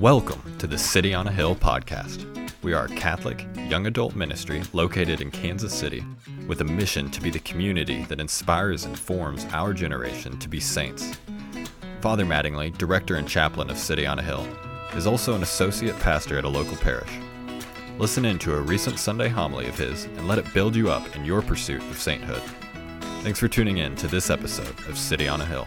Welcome to the City on a Hill podcast. We are a Catholic young adult ministry located in Kansas City with a mission to be the community that inspires and forms our generation to be saints. Father Mattingly, director and chaplain of City on a Hill, is also an associate pastor at a local parish. Listen in to a recent Sunday homily of his and let it build you up in your pursuit of sainthood. Thanks for tuning in to this episode of City on a Hill.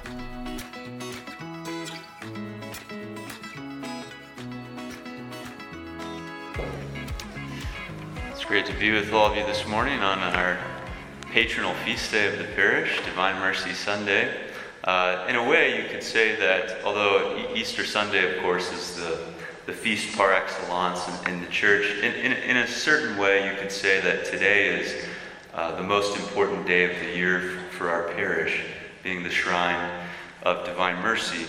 Be with all of you this morning on our patronal feast day of the parish, Divine Mercy Sunday. Uh, in a way, you could say that although Easter Sunday, of course, is the, the feast par excellence in, in the church, in, in, in a certain way, you could say that today is uh, the most important day of the year for our parish, being the shrine of Divine Mercy.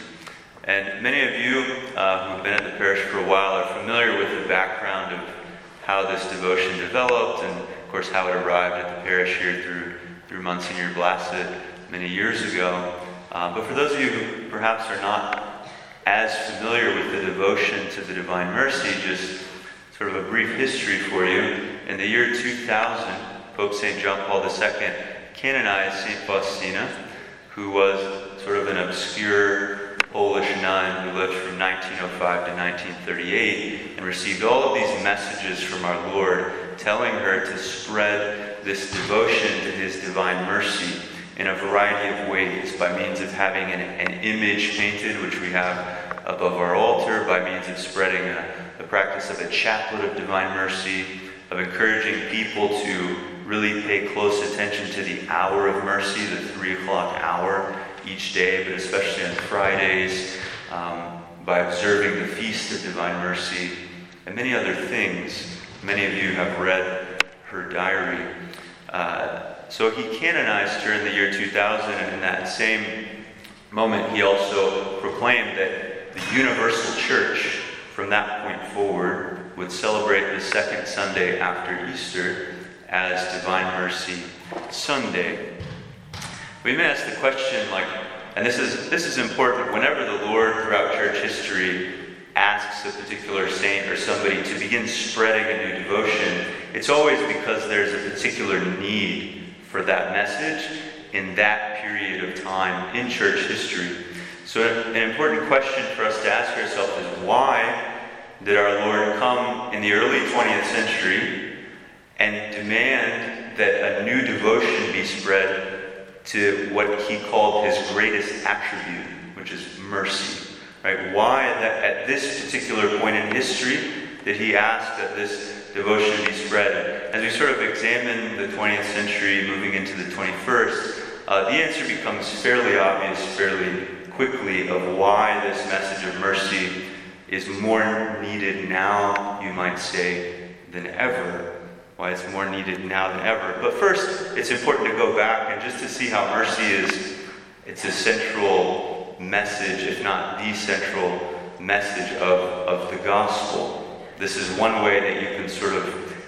And many of you uh, who've been at the parish for a while are familiar with the background of how this devotion developed and, of course, how it arrived at the parish here through, through Monsignor Blassett many years ago. Uh, but for those of you who perhaps are not as familiar with the devotion to the Divine Mercy, just sort of a brief history for you. In the year 2000, Pope St. John Paul II canonized St. Faustina, who was sort of an obscure Polish nun who lived from 1905 to 1938 and received all of these messages from our Lord telling her to spread this devotion to His divine mercy in a variety of ways by means of having an, an image painted, which we have above our altar, by means of spreading a, the practice of a chaplet of divine mercy, of encouraging people to really pay close attention to the hour of mercy, the three o'clock hour each day, but especially on Fridays, um, by observing the Feast of Divine Mercy, and many other things. Many of you have read her diary. Uh, so he canonized her in the year 2000, and in that same moment, he also proclaimed that the universal church, from that point forward, would celebrate the second Sunday after Easter as Divine Mercy Sunday. We may ask the question, like, and this is this is important. Whenever the Lord, throughout church history, asks a particular saint or somebody to begin spreading a new devotion, it's always because there's a particular need for that message in that period of time in church history. So, an important question for us to ask ourselves is why did our Lord come in the early 20th century and demand that a new devotion be spread to what he called his greatest attribute, which is mercy? Right? Why at this particular point in history did he ask that this devotion be spread? As we sort of examine the 20th century moving into the 21st, uh, the answer becomes fairly obvious fairly quickly of why this message of mercy is more needed now, you might say, than ever. Why it's more needed now than ever. But first, it's important to go back and just to see how mercy is it's a central message, if not the central message of, of the gospel. This is one way that you can sort of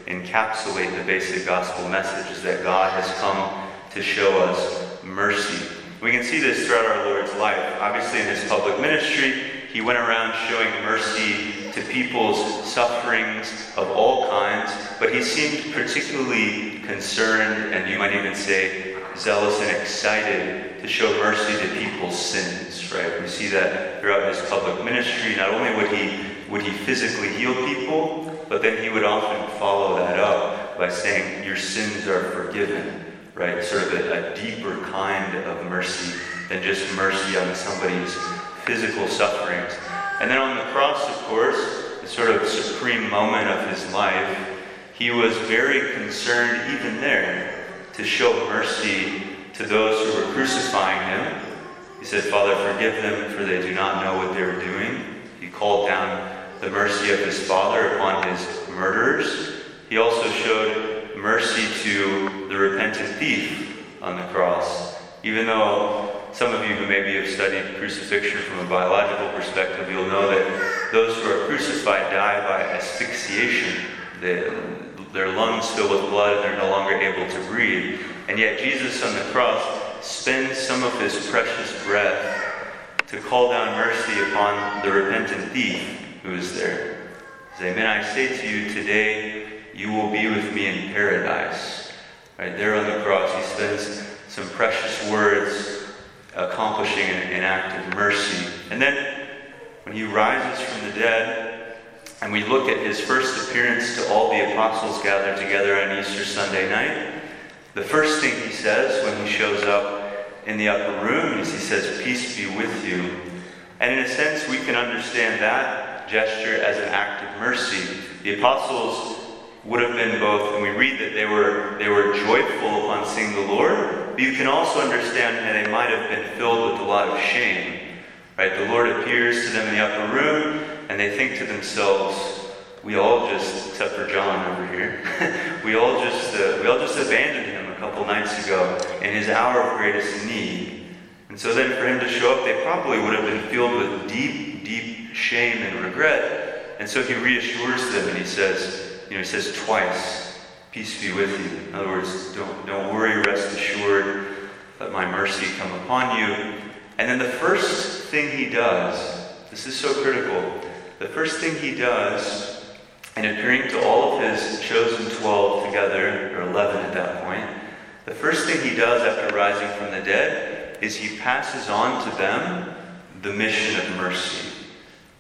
encapsulate the basic gospel message is that God has come to show us mercy. We can see this throughout our Lord's life. Obviously, in his public ministry, he went around showing mercy to people's sufferings of all kinds, but he seemed particularly concerned, and you might even say zealous and excited to show mercy to people's sins, right? We see that throughout his public ministry. Not only would he would he physically heal people, but then he would often follow that up by saying, Your sins are forgiven, right? Sort of a, a deeper kind of mercy than just mercy on somebody's physical sufferings. And then on the cross, of course, the sort of supreme moment of his life, he was very concerned, even there, to show mercy to those who were crucifying him. He said, Father, forgive them, for they do not know what they are doing. He called down the mercy of his Father upon his murderers. He also showed mercy to the repentant thief on the cross. Even though some of you who maybe have studied crucifixion from a biological perspective, you'll know that those who are crucified die by asphyxiation. Their lungs fill with blood and they're no longer able to breathe. And yet, Jesus on the cross spends some of his precious breath to call down mercy upon the repentant thief who is there. He Amen, I say to you, today you will be with me in paradise. Right there on the cross, he spends some precious words accomplishing an, an act of mercy. And then when he rises from the dead, and we look at his first appearance to all the apostles gathered together on Easter Sunday night, the first thing he says when he shows up in the upper room is he says, Peace be with you. And in a sense, we can understand that gesture as an act of mercy. The apostles would have been both, and we read that they were, they were joyful upon seeing the Lord, but you can also understand that they might have been filled with a lot of shame. Right? The Lord appears to them in the upper room, and they think to themselves, we all just, except for John over here, we all just, uh, we all just abandoned him a couple nights ago in his hour of greatest need. And so then for him to show up, they probably would have been filled with deep, deep shame and regret. And so he reassures them and he says, you know, he says twice, peace be with you. In other words, don't, don't worry, rest assured, let my mercy come upon you. And then the first thing he does, this is so critical, the first thing he does in appearing to all of his chosen 12 together, or 11 at that point, the first thing he does after rising from the dead is he passes on to them the mission of mercy.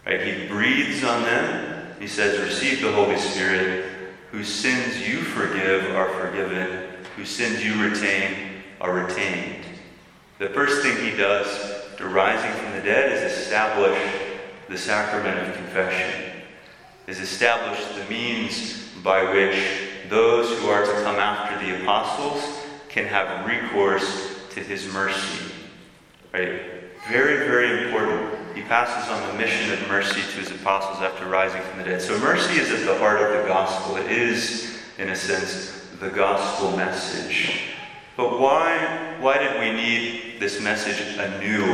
Right? He breathes on them. He says, Receive the Holy Spirit. Whose sins you forgive are forgiven, whose sins you retain are retained. The first thing he does to rising from the dead is establish the sacrament of confession, is establish the means by which those who are to come after the apostles can have recourse to his mercy. Right? Very, very important. He passes on the mission of mercy to his apostles after rising from the dead. So mercy is at the heart of the gospel. It is, in a sense, the gospel message. But why, why did we need this message anew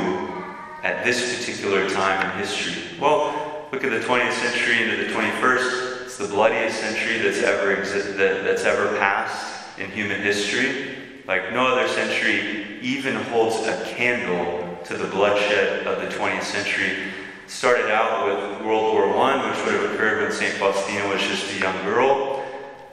at this particular time in history? Well, look at the 20th century into the 21st. It's the bloodiest century that's ever exist- that, that's ever passed in human history like no other century, even holds a candle to the bloodshed of the 20th century. It started out with World War I, which would have occurred when St. Faustina was just a young girl.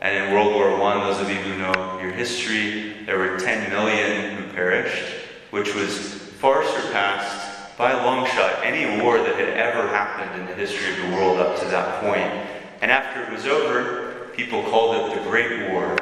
And in World War I, those of you who know your history, there were 10 million who perished, which was far surpassed by a long shot any war that had ever happened in the history of the world up to that point. And after it was over, people called it the Great War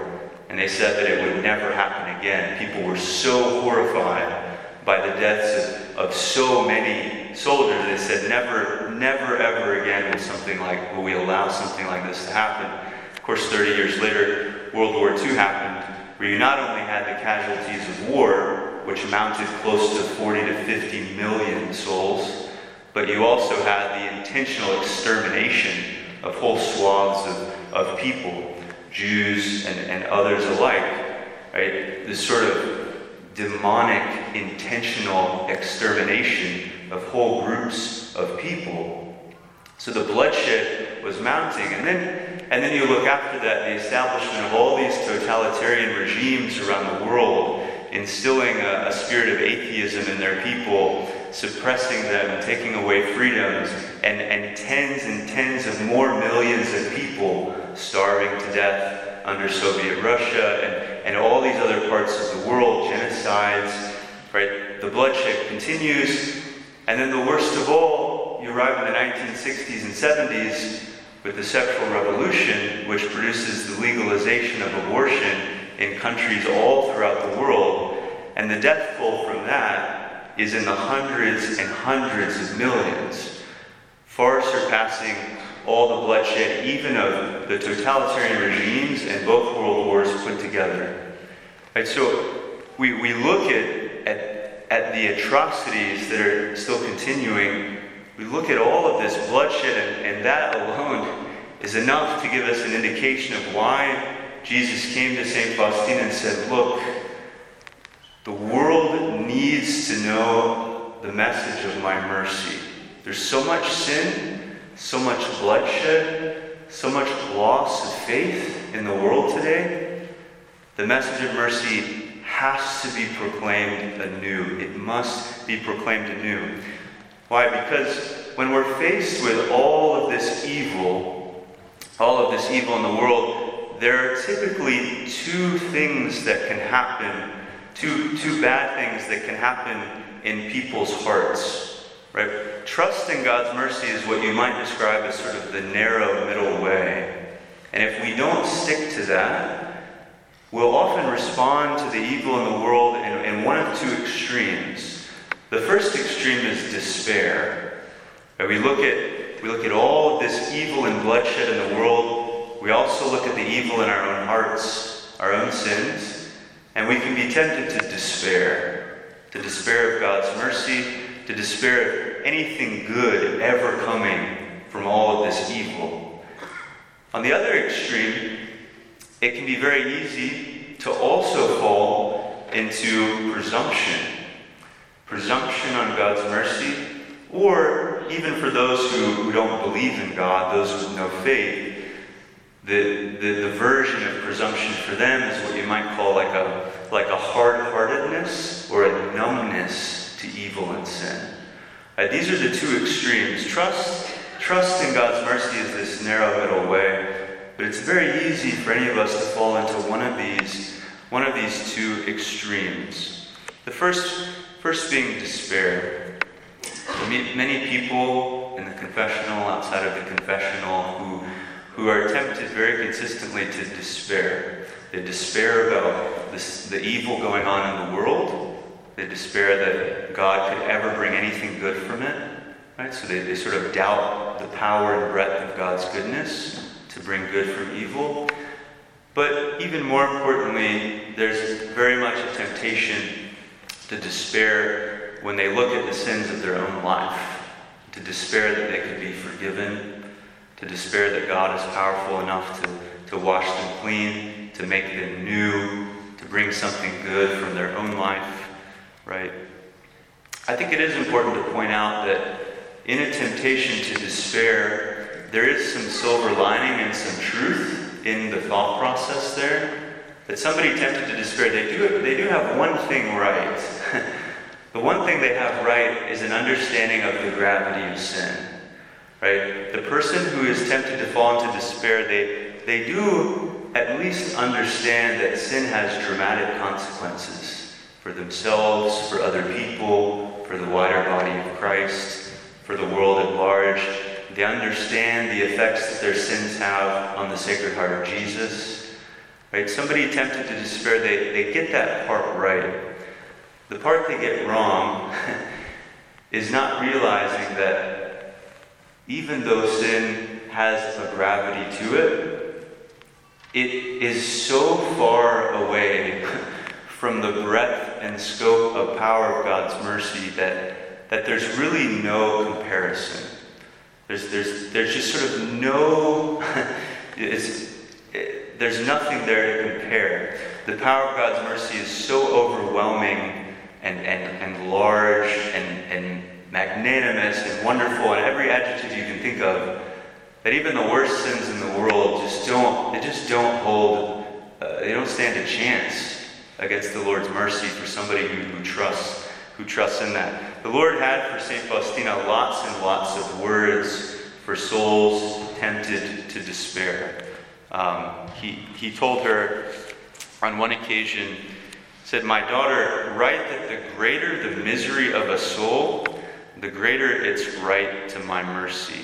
and they said that it would never happen again. People were so horrified by the deaths of, of so many soldiers. They said, never, never, ever again will something like, will we allow something like this to happen? Of course, 30 years later, World War II happened, where you not only had the casualties of war, which amounted close to 40 to 50 million souls, but you also had the intentional extermination of whole swaths of, of people. Jews and, and others alike, right? This sort of demonic, intentional extermination of whole groups of people. So the bloodshed was mounting. And then, and then you look after that, the establishment of all these totalitarian regimes around the world, instilling a, a spirit of atheism in their people, suppressing them, taking away freedoms, and, and tens and tens of more millions of people starving to death under Soviet Russia and, and all these other parts of the world, genocides, right? The bloodshed continues. And then the worst of all, you arrive in the 1960s and 70s with the sexual revolution, which produces the legalization of abortion in countries all throughout the world. And the death toll from that is in the hundreds and hundreds of millions, far surpassing all the bloodshed, even of the totalitarian regimes and both world wars put together. Right, so we, we look at, at, at the atrocities that are still continuing. We look at all of this bloodshed, and, and that alone is enough to give us an indication of why Jesus came to St. Faustina and said, Look, the world needs to know the message of my mercy. There's so much sin so much bloodshed, so much loss of faith in the world today, the message of mercy has to be proclaimed anew. It must be proclaimed anew. Why? Because when we're faced with all of this evil, all of this evil in the world, there are typically two things that can happen, two, two bad things that can happen in people's hearts. Right? Trust in God's mercy is what you might describe as sort of the narrow middle way. And if we don't stick to that, we'll often respond to the evil in the world in, in one of two extremes. The first extreme is despair. Right? We look at we look at all of this evil and bloodshed in the world. We also look at the evil in our own hearts, our own sins, and we can be tempted to despair, to despair of God's mercy, to despair of anything good ever coming from all of this evil. On the other extreme, it can be very easy to also fall into presumption. Presumption on God's mercy, or even for those who, who don't believe in God, those with no faith, the, the, the version of presumption for them is what you might call like a, like a hard-heartedness or a numbness to evil and sin. Right, these are the two extremes. Trust Trust in God's mercy is this narrow middle way, but it's very easy for any of us to fall into one of these, one of these two extremes. The first, first being despair. Many people in the confessional, outside of the confessional, who, who are tempted very consistently to despair. They despair about this, the evil going on in the world. They despair that God could ever bring anything good from it. Right? So they, they sort of doubt the power and breadth of God's goodness to bring good from evil. But even more importantly, there's very much a temptation to despair when they look at the sins of their own life, to despair that they could be forgiven, to despair that God is powerful enough to, to wash them clean, to make them new, to bring something good from their own life, right? I think it is important to point out that in a temptation to despair, there is some silver lining and some truth in the thought process there. That somebody tempted to despair, they do, they do have one thing right. the one thing they have right is an understanding of the gravity of sin. Right? The person who is tempted to fall into despair, they, they do at least understand that sin has dramatic consequences for themselves, for other people, for the wider body of Christ for the world at large. They understand the effects that their sins have on the Sacred Heart of Jesus. Right? Somebody tempted to despair, they, they get that part right. The part they get wrong is not realizing that even though sin has a gravity to it, it is so far away from the breadth and scope of power of God's mercy that that there's really no comparison. There's, there's, there's just sort of no, it, there's nothing there to compare. The power of God's mercy is so overwhelming and, and, and large and, and magnanimous and wonderful and every adjective you can think of that even the worst sins in the world just don't, they just don't hold, uh, they don't stand a chance against the Lord's mercy for somebody who, who trusts who trusts in that. The Lord had for St. Faustina lots and lots of words for souls tempted to despair. Um, he, he told her on one occasion, said, My daughter, write that the greater the misery of a soul, the greater its right to my mercy.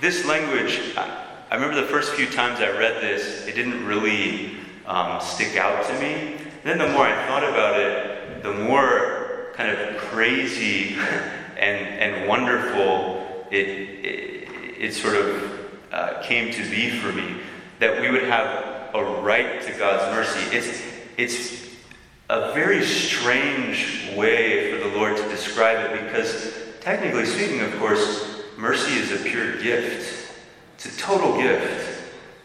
This language, I, remember the first few times I read this, it didn't really um, stick out to me. And then the more I thought about it, the more kind of crazy and, and wonderful it, it, it sort of uh, came to be for me that we would have a right to God's mercy. It's, it's a very strange way for the Lord to describe it because, technically speaking, of course, mercy is a pure gift. It's a total gift.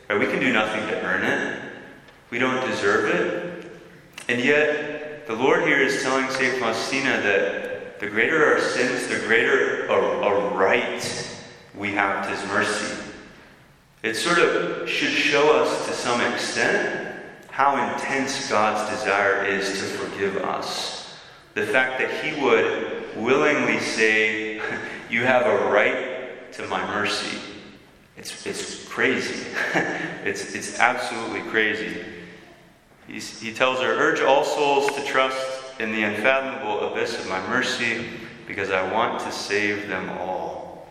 Right? We can do nothing to earn it, we don't deserve it. And yet, the Lord here is telling St. Faustina that the greater our sins, the greater a, a right we have to His mercy. It sort of should show us to some extent how intense God's desire is to forgive us. The fact that He would willingly say You have a right to my mercy. It's, it's crazy. it's, it's absolutely crazy. He's, he tells her, Urge all souls to trust in the unfathomable abyss of my mercy because I want to save them all.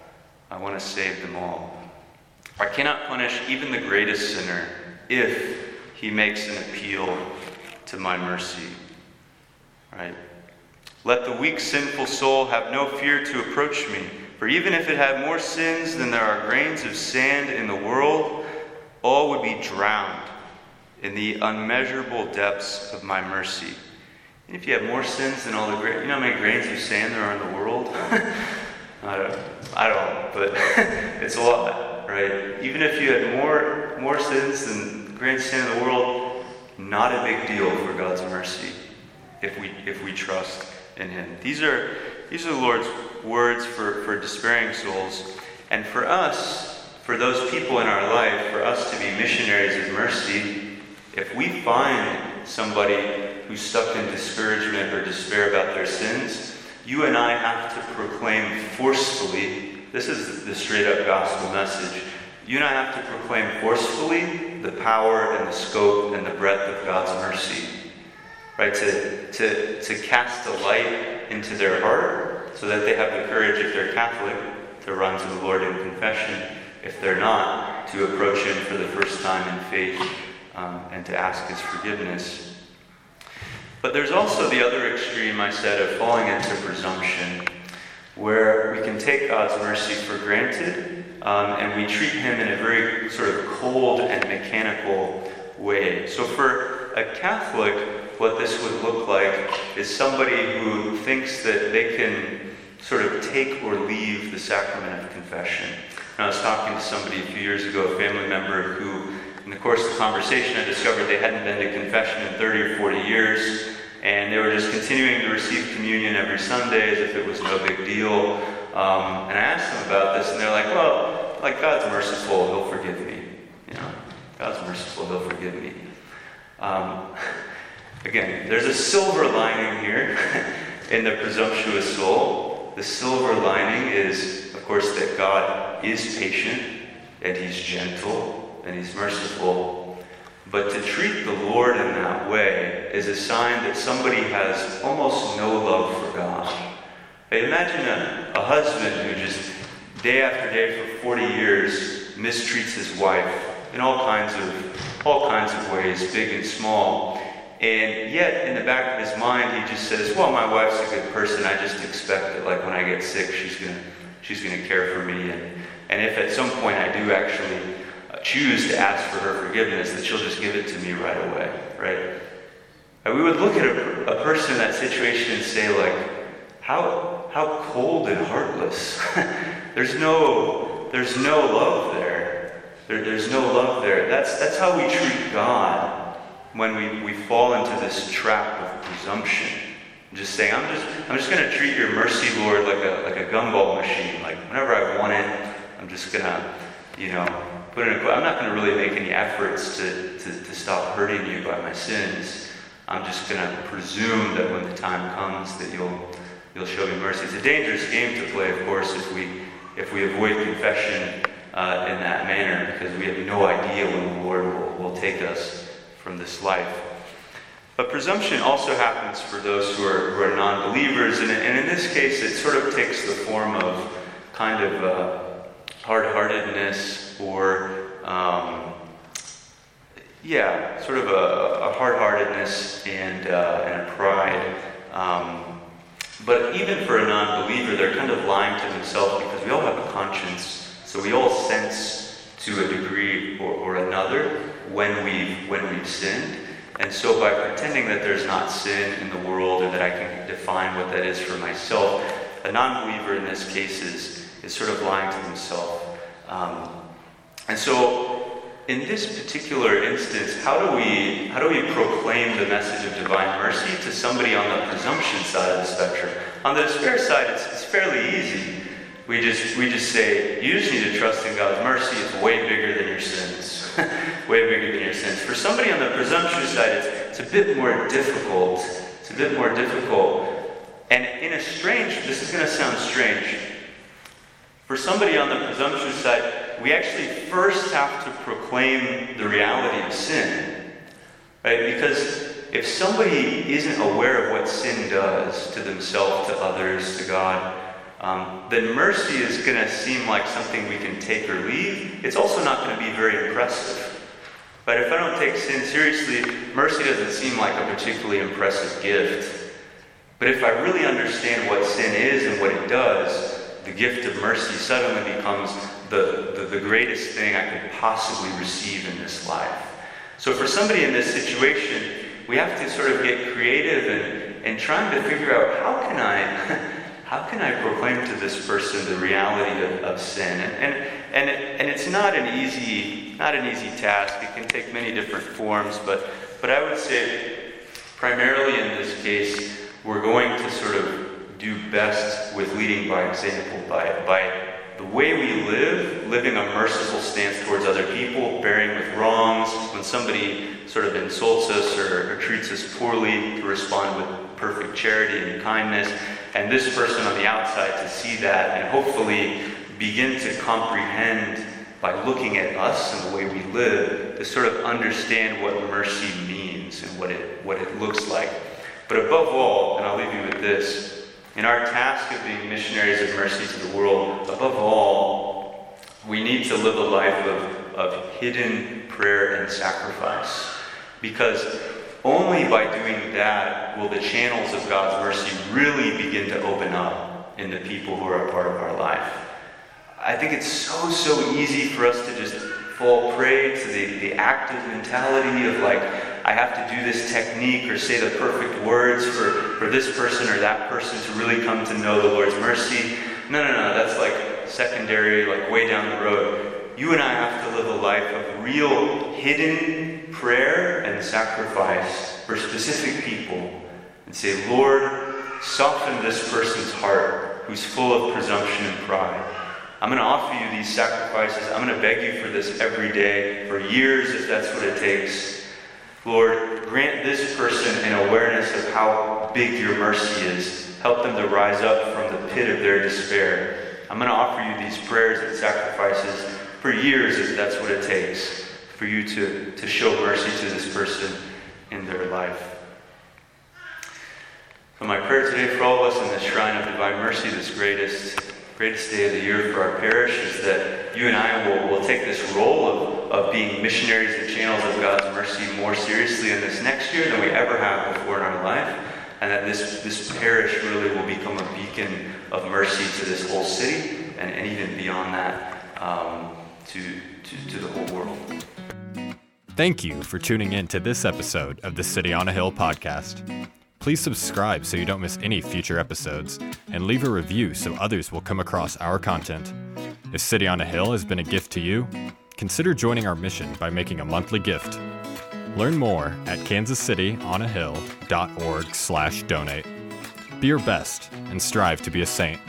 I want to save them all. I cannot punish even the greatest sinner if he makes an appeal to my mercy. Right? Let the weak, sinful soul have no fear to approach me, for even if it had more sins than there are grains of sand in the world, all would be drowned in the unmeasurable depths of my mercy. And if you have more sins than all the grains, you know how many grains of sand there are in the world? I don't, I don't, but it's a lot, right? Even if you had more more sins than grains of sand in the world, not a big deal for God's mercy if we if we trust in Him. These are these are the Lord's words for, for despairing souls. And for us, for those people in our life, for us to be missionaries of mercy, if we find somebody who's stuck in discouragement or despair about their sins, you and I have to proclaim forcefully this is the straight up gospel message. You and I have to proclaim forcefully the power and the scope and the breadth of God's mercy. Right? To, to, to cast a light into their heart so that they have the courage, if they're Catholic, to run to the Lord in confession. If they're not, to approach Him for the first time in faith um, and to ask His forgiveness. But there's also the other extreme, I said, of falling into presumption, where we can take God's mercy for granted um, and we treat Him in a very sort of cold and mechanical way. So for a Catholic, what this would look like is somebody who thinks that they can sort of take or leave the sacrament of confession. And I was talking to somebody a few years ago, a family member who in the course of the conversation, I discovered they hadn't been to confession in 30 or 40 years, and they were just continuing to receive communion every Sunday as if it was no big deal. Um, and I asked them about this, and they're like, well, like God's merciful, He'll forgive me. You know, God's merciful, He'll forgive me. Um, again, there's a silver lining here in the presumptuous soul. The silver lining is, of course, that God is patient and He's gentle and He's merciful. But to treat the Lord in that way is a sign that somebody has almost no love for God. Imagine a, a husband who just day after day for 40 years mistreats his wife in all kinds of all kinds of ways, big and small. And yet, in the back of his mind, he just says, "Well, my wife's a good person. I just expect that, like when I get sick, she's gonna she's gonna care for me. And and if at some point I do actually uh, choose to ask for her forgiveness, that she'll just give it to me right away, right? And we would look at a, a person in that situation and say, like, how, how cold and heartless. there's no, there's no love there. there. There's no love there. That's, that's how we treat God when we, we fall into this trap of presumption. Just saying, I'm just, I'm just going to treat your mercy, Lord, like a, like a gumball machine. Like, whenever I want it, I'm just going to, you know, put in a, I'm not going to really make any efforts to, to, to stop hurting you by my sins. I'm just going to presume that when the time comes that you'll, you'll show me mercy. It's a dangerous game to play, of course, if we, if we avoid confession uh, in that manner, because we have no idea when the Lord will, will take us from this life. But presumption also happens for those who are, who are non believers, and, and in this case, it sort of takes the form of kind of uh, hard heartedness or, um, yeah, sort of a, a hard heartedness and, uh, and a pride. Um, but even for a non believer, they're kind of lying to themselves because we all have a conscience. So we all sense to a degree or, or another when we've, when we've sinned. And so by pretending that there's not sin in the world or that I can define what that is for myself, a non believer in this case is, is sort of lying to himself. Um, and so, in this particular instance, how do we how do we proclaim the message of divine mercy to somebody on the presumption side of the spectrum? On the despair side, it's, it's fairly easy. We just we just say you just need to trust in God's mercy. It's way bigger than your sins, way bigger than your sins. For somebody on the presumptuous side, it's, it's a bit more difficult. It's a bit more difficult. And in a strange, this is going to sound strange, For somebody on the presumptuous side, we actually first have to proclaim the reality of sin. Right? Because if somebody isn't aware of what sin does to themselves, to others, to God, um, then mercy is going to seem like something we can take or leave. It's also not going to be very impressive. But if I don't take sin seriously, mercy doesn't seem like a particularly impressive gift. But if I really understand what sin is and what it does, the gift of mercy suddenly becomes the, the, the, greatest thing I could possibly receive in this life. So, for somebody in this situation, we have to sort of get creative and, and trying to figure out how can I. How can I proclaim to this person the reality of, of sin? And, and, and, and it's not an easy not an easy task. It can take many different forms, but, but I would say primarily in this case, we're going to sort of do best with leading by example, by, by the way we live, living a merciful stance towards other people, bearing with wrongs, when somebody sort of insults us or, or, treats us poorly, to respond with perfect charity and kindness, and this person on the outside to see that and hopefully begin to comprehend by looking at us and the way we live to sort of understand what mercy means and what it, what it looks like. But above all, and I'll leave you with this, in our task of being missionaries of mercy to the world, above all, we need to live a life of, of hidden prayer and sacrifice. Because only by doing that will the channels of God's mercy really begin to open up in the people who are a part of our life. I think it's so, so easy for us to just fall prey to the, the active mentality of like, I have to do this technique or say the perfect words for, for this person or that person to really come to know the Lord's mercy. No, no, no, that's like secondary, like way down the road. You and I have to live a life of real hidden prayer and sacrifice for specific people and say, Lord, soften this person's heart who's full of presumption and pride. I'm going to offer you these sacrifices. I'm going to beg you for this every day, for years if that's what it takes. Lord, grant this person an awareness of how big your mercy is. Help them to rise up from the pit of their despair. I'm going to offer you these prayers and sacrifices for years if that's what it takes for you to, to show mercy to this person in their life. So, my prayer today for all of us in the shrine of divine mercy, this greatest greatest day of the year for our parish is that you and I will, will take this role of, of being missionaries and channels of God's mercy more seriously in this next year than we ever have before in our life. And that this, this parish really will become a beacon of mercy to this whole city and, and even beyond that um, to, to, to the whole world. Thank you for tuning in to this episode of the City on a Hill podcast. Please subscribe so you don't miss any future episodes, and leave a review so others will come across our content. If City on a Hill has been a gift to you, consider joining our mission by making a monthly gift. Learn more at kansascityonahill.org slash donate. Be your best and strive to be a saint.